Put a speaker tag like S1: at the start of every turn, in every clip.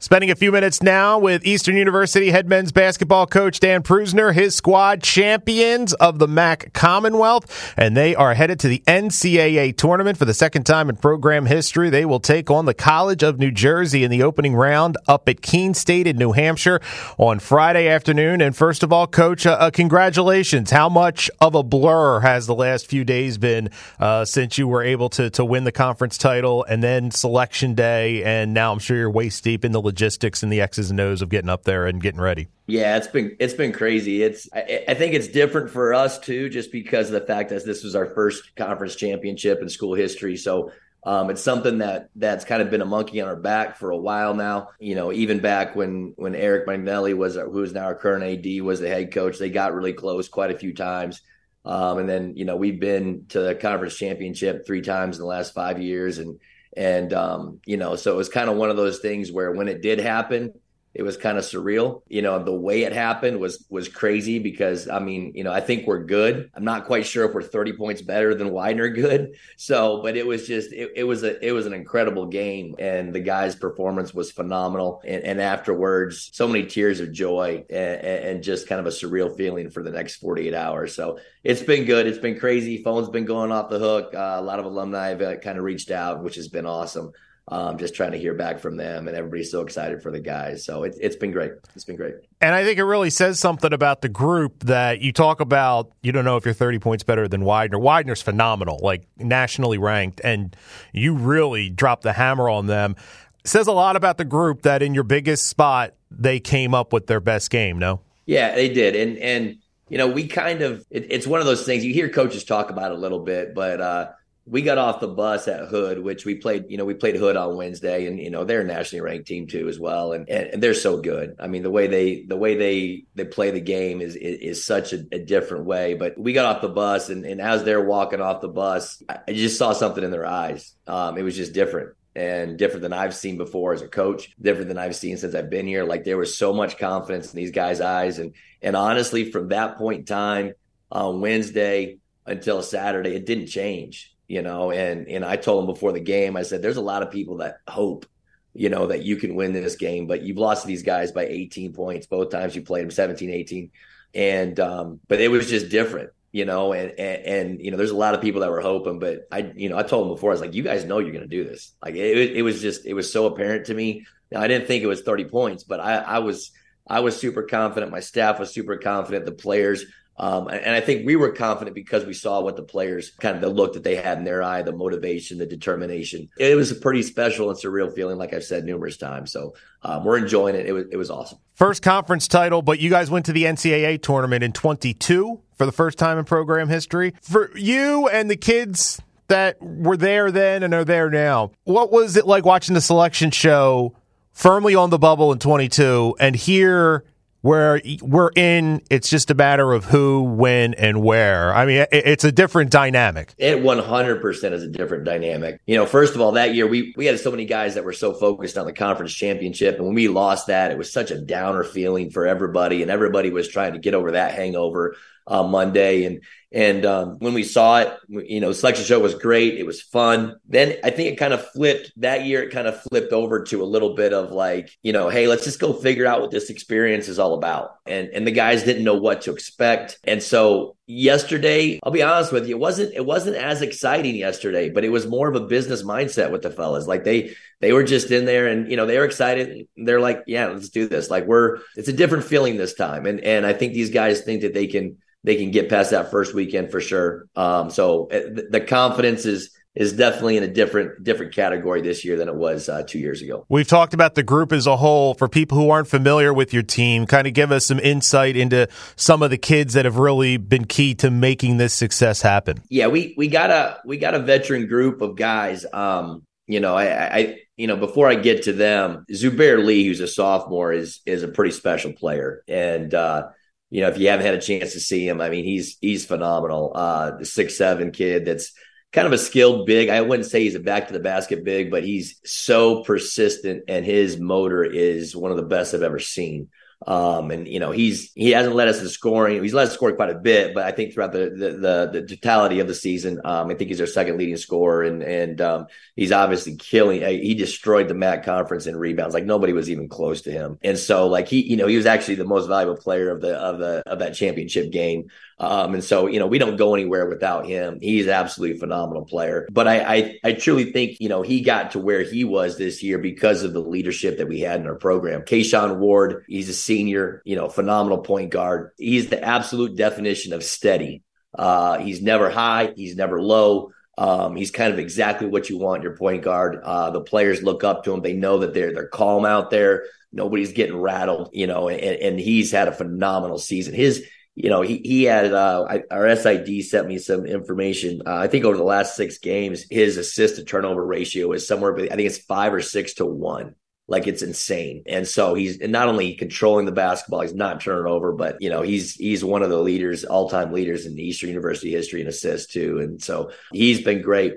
S1: Spending a few minutes now with Eastern University head men's basketball coach Dan Pruessner, his squad champions of the MAC Commonwealth, and they are headed to the NCAA tournament for the second time in program history. They will take on the College of New Jersey in the opening round up at Keene State in New Hampshire on Friday afternoon. And first of all, coach, uh, uh, congratulations. How much of a blur has the last few days been uh, since you were able to, to win the conference title and then selection day? And now I'm sure you're waist deep in the logistics and the X's and O's of getting up there and getting ready.
S2: Yeah, it's been it's been crazy. It's I, I, think it's different for us too, just because of the fact that this was our first conference championship in school history. So um, it's something that that's kind of been a monkey on our back for a while now. You know, even back when when Eric Magnelli was who is now our current AD was the head coach, they got really close quite a few times. Um, and then you know we've been to the conference championship three times in the last five years, and and, um, you know, so it was kind of one of those things where when it did happen, it was kind of surreal. You know, the way it happened was was crazy because I mean, you know, I think we're good. I'm not quite sure if we're 30 points better than Widener good. So, but it was just it, it was a it was an incredible game and the guy's performance was phenomenal. And, and afterwards, so many tears of joy and, and, just kind of a surreal feeling for the next 48 hours. So it's been good. It's been crazy. Phone's been going off the hook. Uh, a lot of alumni have uh, kind of reached out, which has been awesome um, just trying to hear back from them, and everybody's so excited for the guys. So it, it's been great. It's been great.
S1: And I think it really says something about the group that you talk about. You don't know if you're 30 points better than Widener. Widener's phenomenal, like nationally ranked, and you really dropped the hammer on them. It says a lot about the group that in your biggest spot they came up with their best game. No.
S2: Yeah, they did, and and you know we kind of it, it's one of those things you hear coaches talk about a little bit, but. uh we got off the bus at Hood, which we played, you know, we played Hood on Wednesday and, you know, they're a nationally ranked team too as well. And, and they're so good. I mean, the way they, the way they, they play the game is, is, is such a, a, different way, but we got off the bus and, and as they're walking off the bus, I just saw something in their eyes. Um, it was just different and different than I've seen before as a coach, different than I've seen since I've been here. Like there was so much confidence in these guys' eyes. And, and honestly, from that point in time on Wednesday until Saturday, it didn't change you know, and and I told him before the game, I said, there's a lot of people that hope, you know, that you can win this game, but you've lost these guys by 18 points both times you played them 17, 18. And um, but it was just different, you know, and, and, and you know, there's a lot of people that were hoping, but I, you know, I told him before, I was like, you guys know you're gonna do this. Like it, it was just it was so apparent to me. Now I didn't think it was 30 points, but I, I was I was super confident. My staff was super confident. The players um, and I think we were confident because we saw what the players kind of the look that they had in their eye, the motivation, the determination. It was a pretty special and surreal feeling, like I've said numerous times. So um, we're enjoying it. It was it was awesome.
S1: First conference title, but you guys went to the NCAA tournament in 22 for the first time in program history. For you and the kids that were there then and are there now, what was it like watching the selection show firmly on the bubble in 22 and here? Where we're in it's just a matter of who when and where. I mean it's a different dynamic.
S2: It 100% is a different dynamic. You know first of all that year we we had so many guys that were so focused on the conference championship and when we lost that it was such a downer feeling for everybody and everybody was trying to get over that hangover on monday and and um, when we saw it, you know, selection show was great. It was fun. Then I think it kind of flipped that year. It kind of flipped over to a little bit of like, you know, hey, let's just go figure out what this experience is all about. And and the guys didn't know what to expect. And so yesterday, I'll be honest with you, it wasn't it wasn't as exciting yesterday, but it was more of a business mindset with the fellas. Like they they were just in there and you know they were excited. They're like, yeah, let's do this. Like we're it's a different feeling this time, and and I think these guys think that they can they can get past that first weekend for sure. Um, so uh, the confidence is is definitely in a different different category this year than it was uh, two years ago.
S1: We've talked about the group as a whole. For people who aren't familiar with your team, kind of give us some insight into some of the kids that have really been key to making this success happen.
S2: Yeah, we we got a we got a veteran group of guys. Um, you know, I, I you know before I get to them, Zubair Lee, who's a sophomore, is is a pretty special player, and uh, you know if you haven't had a chance to see him, I mean he's he's phenomenal. Uh, the six seven kid that's kind of a skilled big. I wouldn't say he's a back to the basket big, but he's so persistent and his motor is one of the best I've ever seen. Um, and you know, he's he hasn't led us in scoring. He's led us scoring quite a bit, but I think throughout the the the, the totality of the season, um, I think he's our second leading scorer, and and um, he's obviously killing. Uh, he destroyed the MAC conference in rebounds, like nobody was even close to him. And so, like he, you know, he was actually the most valuable player of the of the of that championship game. Um, and so, you know, we don't go anywhere without him. He's absolutely phenomenal player. But I, I, I truly think, you know, he got to where he was this year because of the leadership that we had in our program. Kayshawn Ward, he's a senior, you know, phenomenal point guard. He's the absolute definition of steady. Uh, he's never high, he's never low. Um, he's kind of exactly what you want your point guard. Uh, the players look up to him. They know that they're they're calm out there. Nobody's getting rattled, you know, and, and he's had a phenomenal season. His you know, he he had uh, I, our SID sent me some information. Uh, I think over the last six games, his assist to turnover ratio is somewhere. I think it's five or six to one. Like it's insane. And so he's not only controlling the basketball, he's not turning over, but you know, he's he's one of the leaders, all-time leaders in Eastern University history in assists too. And so he's been great.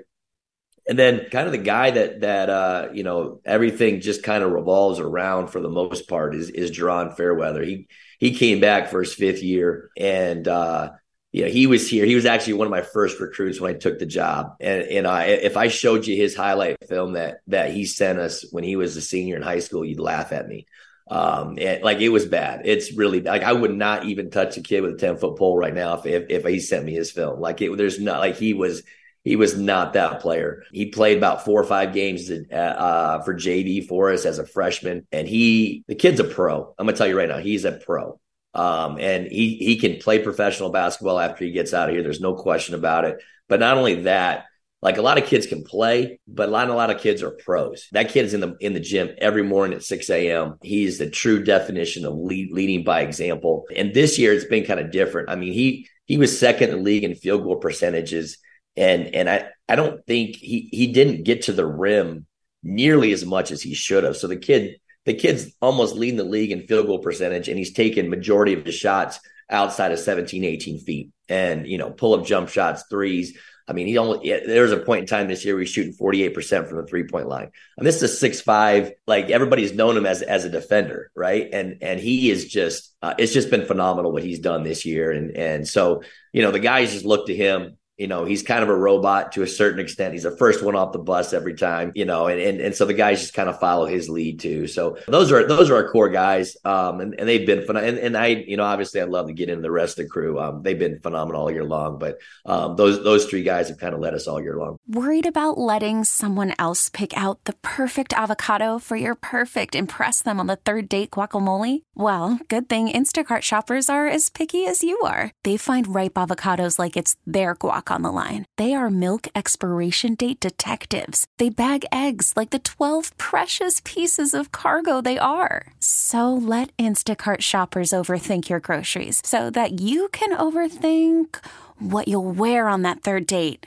S2: And then kind of the guy that that uh, you know, everything just kind of revolves around for the most part is is Jerron Fairweather. He he came back for his fifth year and uh you know, he was here. He was actually one of my first recruits when I took the job. And and I, if I showed you his highlight film that that he sent us when he was a senior in high school, you'd laugh at me. Um, like it was bad. It's really like I would not even touch a kid with a ten foot pole right now if if, if he sent me his film. Like it, there's not like he was he was not that player. He played about four or five games uh, for JV for us as a freshman, and he the kid's a pro. I'm gonna tell you right now, he's a pro. Um, and he he can play professional basketball after he gets out of here. There's no question about it. But not only that, like a lot of kids can play, but a lot, a lot of kids are pros. That kid's in the in the gym every morning at 6 a.m. He's the true definition of lead, leading by example. And this year it's been kind of different. I mean, he he was second in the league in field goal percentages and and I I don't think he he didn't get to the rim nearly as much as he should have. So the kid the kid's almost leading the league in field goal percentage, and he's taken majority of the shots outside of 17, 18 feet, and you know pull up jump shots, threes. I mean, he only there was a point in time this year where he's shooting 48% from the three point line. And this is a six five, like everybody's known him as as a defender, right? And and he is just uh, it's just been phenomenal what he's done this year. And and so, you know, the guys just look to him you know, he's kind of a robot to a certain extent. He's the first one off the bus every time, you know, and and, and so the guys just kind of follow his lead too. So those are those are our core guys, um, and, and they've been fun. And, and I, you know, obviously I'd love to get into the rest of the crew. Um, they've been phenomenal all year long, but um, those those three guys have kind of led us all year long.
S3: Worried about letting someone else pick out the perfect avocado for your perfect impress them on the third date guacamole? Well, good thing Instacart shoppers are as picky as you are. They find ripe avocados like it's their guac on the line. They are milk expiration date detectives. They bag eggs like the 12 precious pieces of cargo they are. So let Instacart shoppers overthink your groceries so that you can overthink what you'll wear on that third date.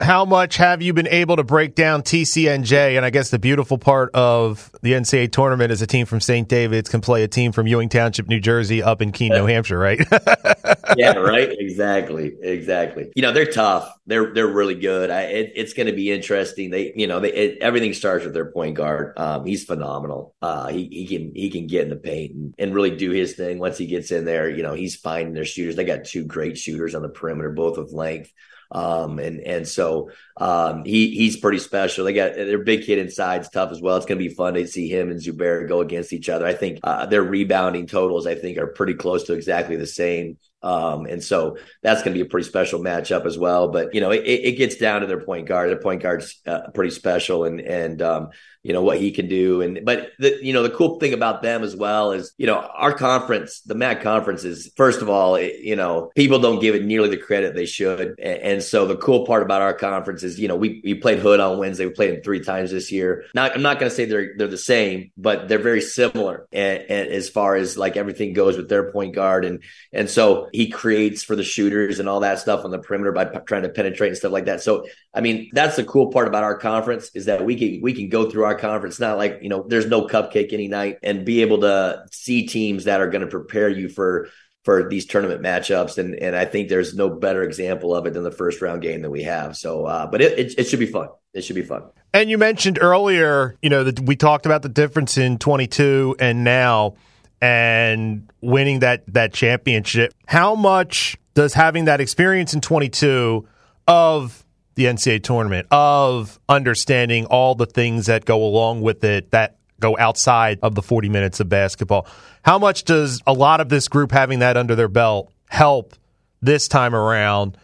S1: How much have you been able to break down TCNJ? And I guess the beautiful part of the NCAA tournament is a team from St. David's can play a team from Ewing Township, New Jersey, up in Keene, New Hampshire, right?
S2: yeah, right. Exactly, exactly. You know, they're tough. They're they're really good. I, it, it's going to be interesting. They, you know, they, it, everything starts with their point guard. Um, he's phenomenal. Uh, he he can he can get in the paint and, and really do his thing. Once he gets in there, you know, he's finding their shooters. They got two great shooters on the perimeter, both with length. Um, and and so um, he he's pretty special. They got their big kid inside's tough as well. It's going to be fun to see him and Zubair go against each other. I think uh, their rebounding totals I think are pretty close to exactly the same. Um, and so that's going to be a pretty special matchup as well. But you know, it, it gets down to their point guard. Their point guard's uh, pretty special, and and um, you know what he can do. And but the you know the cool thing about them as well is you know our conference, the MAC conference is first of all, it, you know people don't give it nearly the credit they should. And, and, so the cool part about our conference you know we we played Hood on Wednesday. We played them three times this year. Not I'm not going to say they're they're the same, but they're very similar and, and as far as like everything goes with their point guard and and so he creates for the shooters and all that stuff on the perimeter by p- trying to penetrate and stuff like that. So, I mean, that's the cool part about our conference is that we can we can go through our conference not like you know there's no cupcake any night and be able to see teams that are going to prepare you for for these tournament matchups and and I think there's no better example of it than the first round game that we have. So, uh, but it, it, it should be fun. It should be fun.
S1: And you mentioned earlier, you know, that we talked about the difference in 22 and now and winning that that championship. How much does having that experience in 22 of the NCAA tournament, of understanding all the things that go along with it that go outside of the 40 minutes of basketball, how much does a lot of this group having that under their belt help this time around?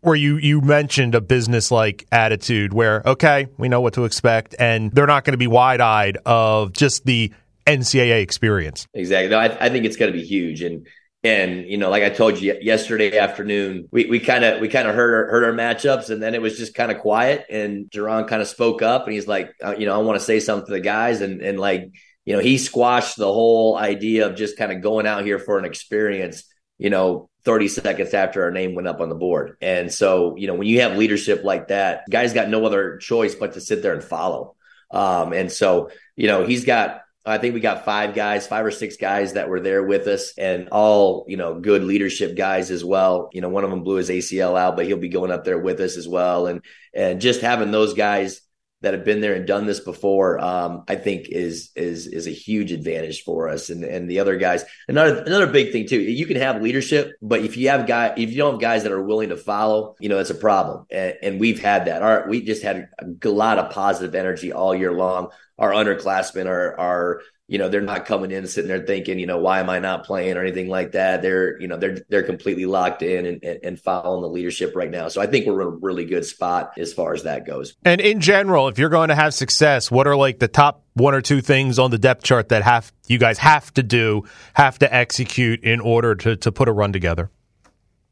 S1: Where you, you mentioned a business like attitude where, okay, we know what to expect, and they're not going to be wide eyed of just the NCAA experience.
S2: Exactly. No, I, I think it's going to be huge. And and you know, like I told you yesterday afternoon, we kind of we kind of heard our, heard our matchups, and then it was just kind of quiet. And Jerron kind of spoke up, and he's like, uh, you know, I want to say something to the guys, and and like you know, he squashed the whole idea of just kind of going out here for an experience. You know, 30 seconds after our name went up on the board. And so, you know, when you have leadership like that, guys got no other choice but to sit there and follow. Um, and so, you know, he's got I think we got five guys, five or six guys that were there with us and all, you know, good leadership guys as well. You know, one of them blew his ACL out, but he'll be going up there with us as well. And, and just having those guys that have been there and done this before, um, I think is, is, is a huge advantage for us. And, and the other guys, another, another big thing too, you can have leadership, but if you have guy, if you don't have guys that are willing to follow, you know, it's a problem. And, and we've had that. Our, we just had a lot of positive energy all year long our underclassmen are are you know they're not coming in sitting there thinking you know why am i not playing or anything like that. They're you know they're they're completely locked in and, and, and, following the leadership right now. So i think we're in a really good spot as far as that goes.
S1: And in general if you're going to have success what are like the top one or two things on the depth chart that have you guys have to do have to execute in order to to put a run together?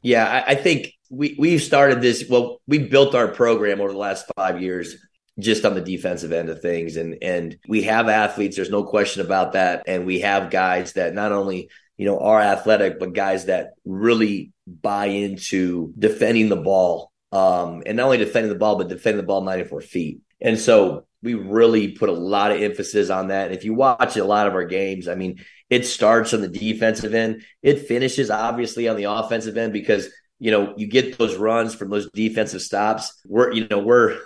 S2: Yeah i, I think we we've started this well we built our program over the last five years just on the defensive end of things. And and we have athletes, there's no question about that. And we have guys that not only, you know, are athletic, but guys that really buy into defending the ball. Um, and not only defending the ball, but defending the ball 94 feet. And so we really put a lot of emphasis on that. And if you watch a lot of our games, I mean, it starts on the defensive end. It finishes obviously on the offensive end because you know you get those runs from those defensive stops. We're you know we're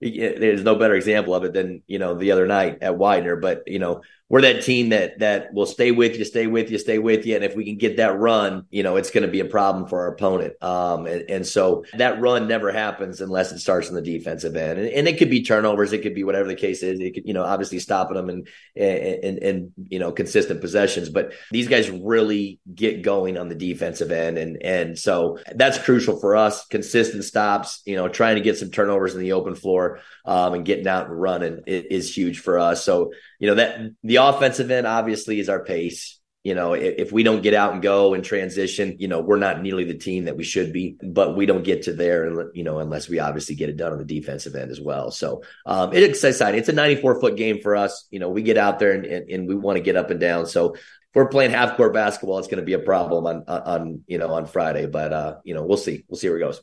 S2: there's no better example of it than you know the other night at Widener. But you know we're that team that that will stay with you, stay with you, stay with you. And if we can get that run, you know, it's going to be a problem for our opponent. Um, and, and, so that run never happens unless it starts on the defensive end. And, and, it could be turnovers, it could be whatever the case is. It could, you know, obviously stopping them and and and you know consistent possessions. But these guys really get going on the defensive end, and and so that's crucial for us. Consistent stops, you know, trying to get some turnovers in the open floor um, and getting out and running is huge for us. So you know that the offensive end obviously is our pace. You know, if, if, we don't get out and go and transition, you know, we're not nearly the team that we should be, but we don't get to there, you know, unless we obviously get it done on the defensive end as well. So um, it's exciting. It's a 94 foot game for us. You know, we get out there and, and, and we want to get up and down. So if we're playing half court basketball, it's going to be a problem on, on, you know, on Friday, but, uh, you know, we'll see. We'll see where it goes.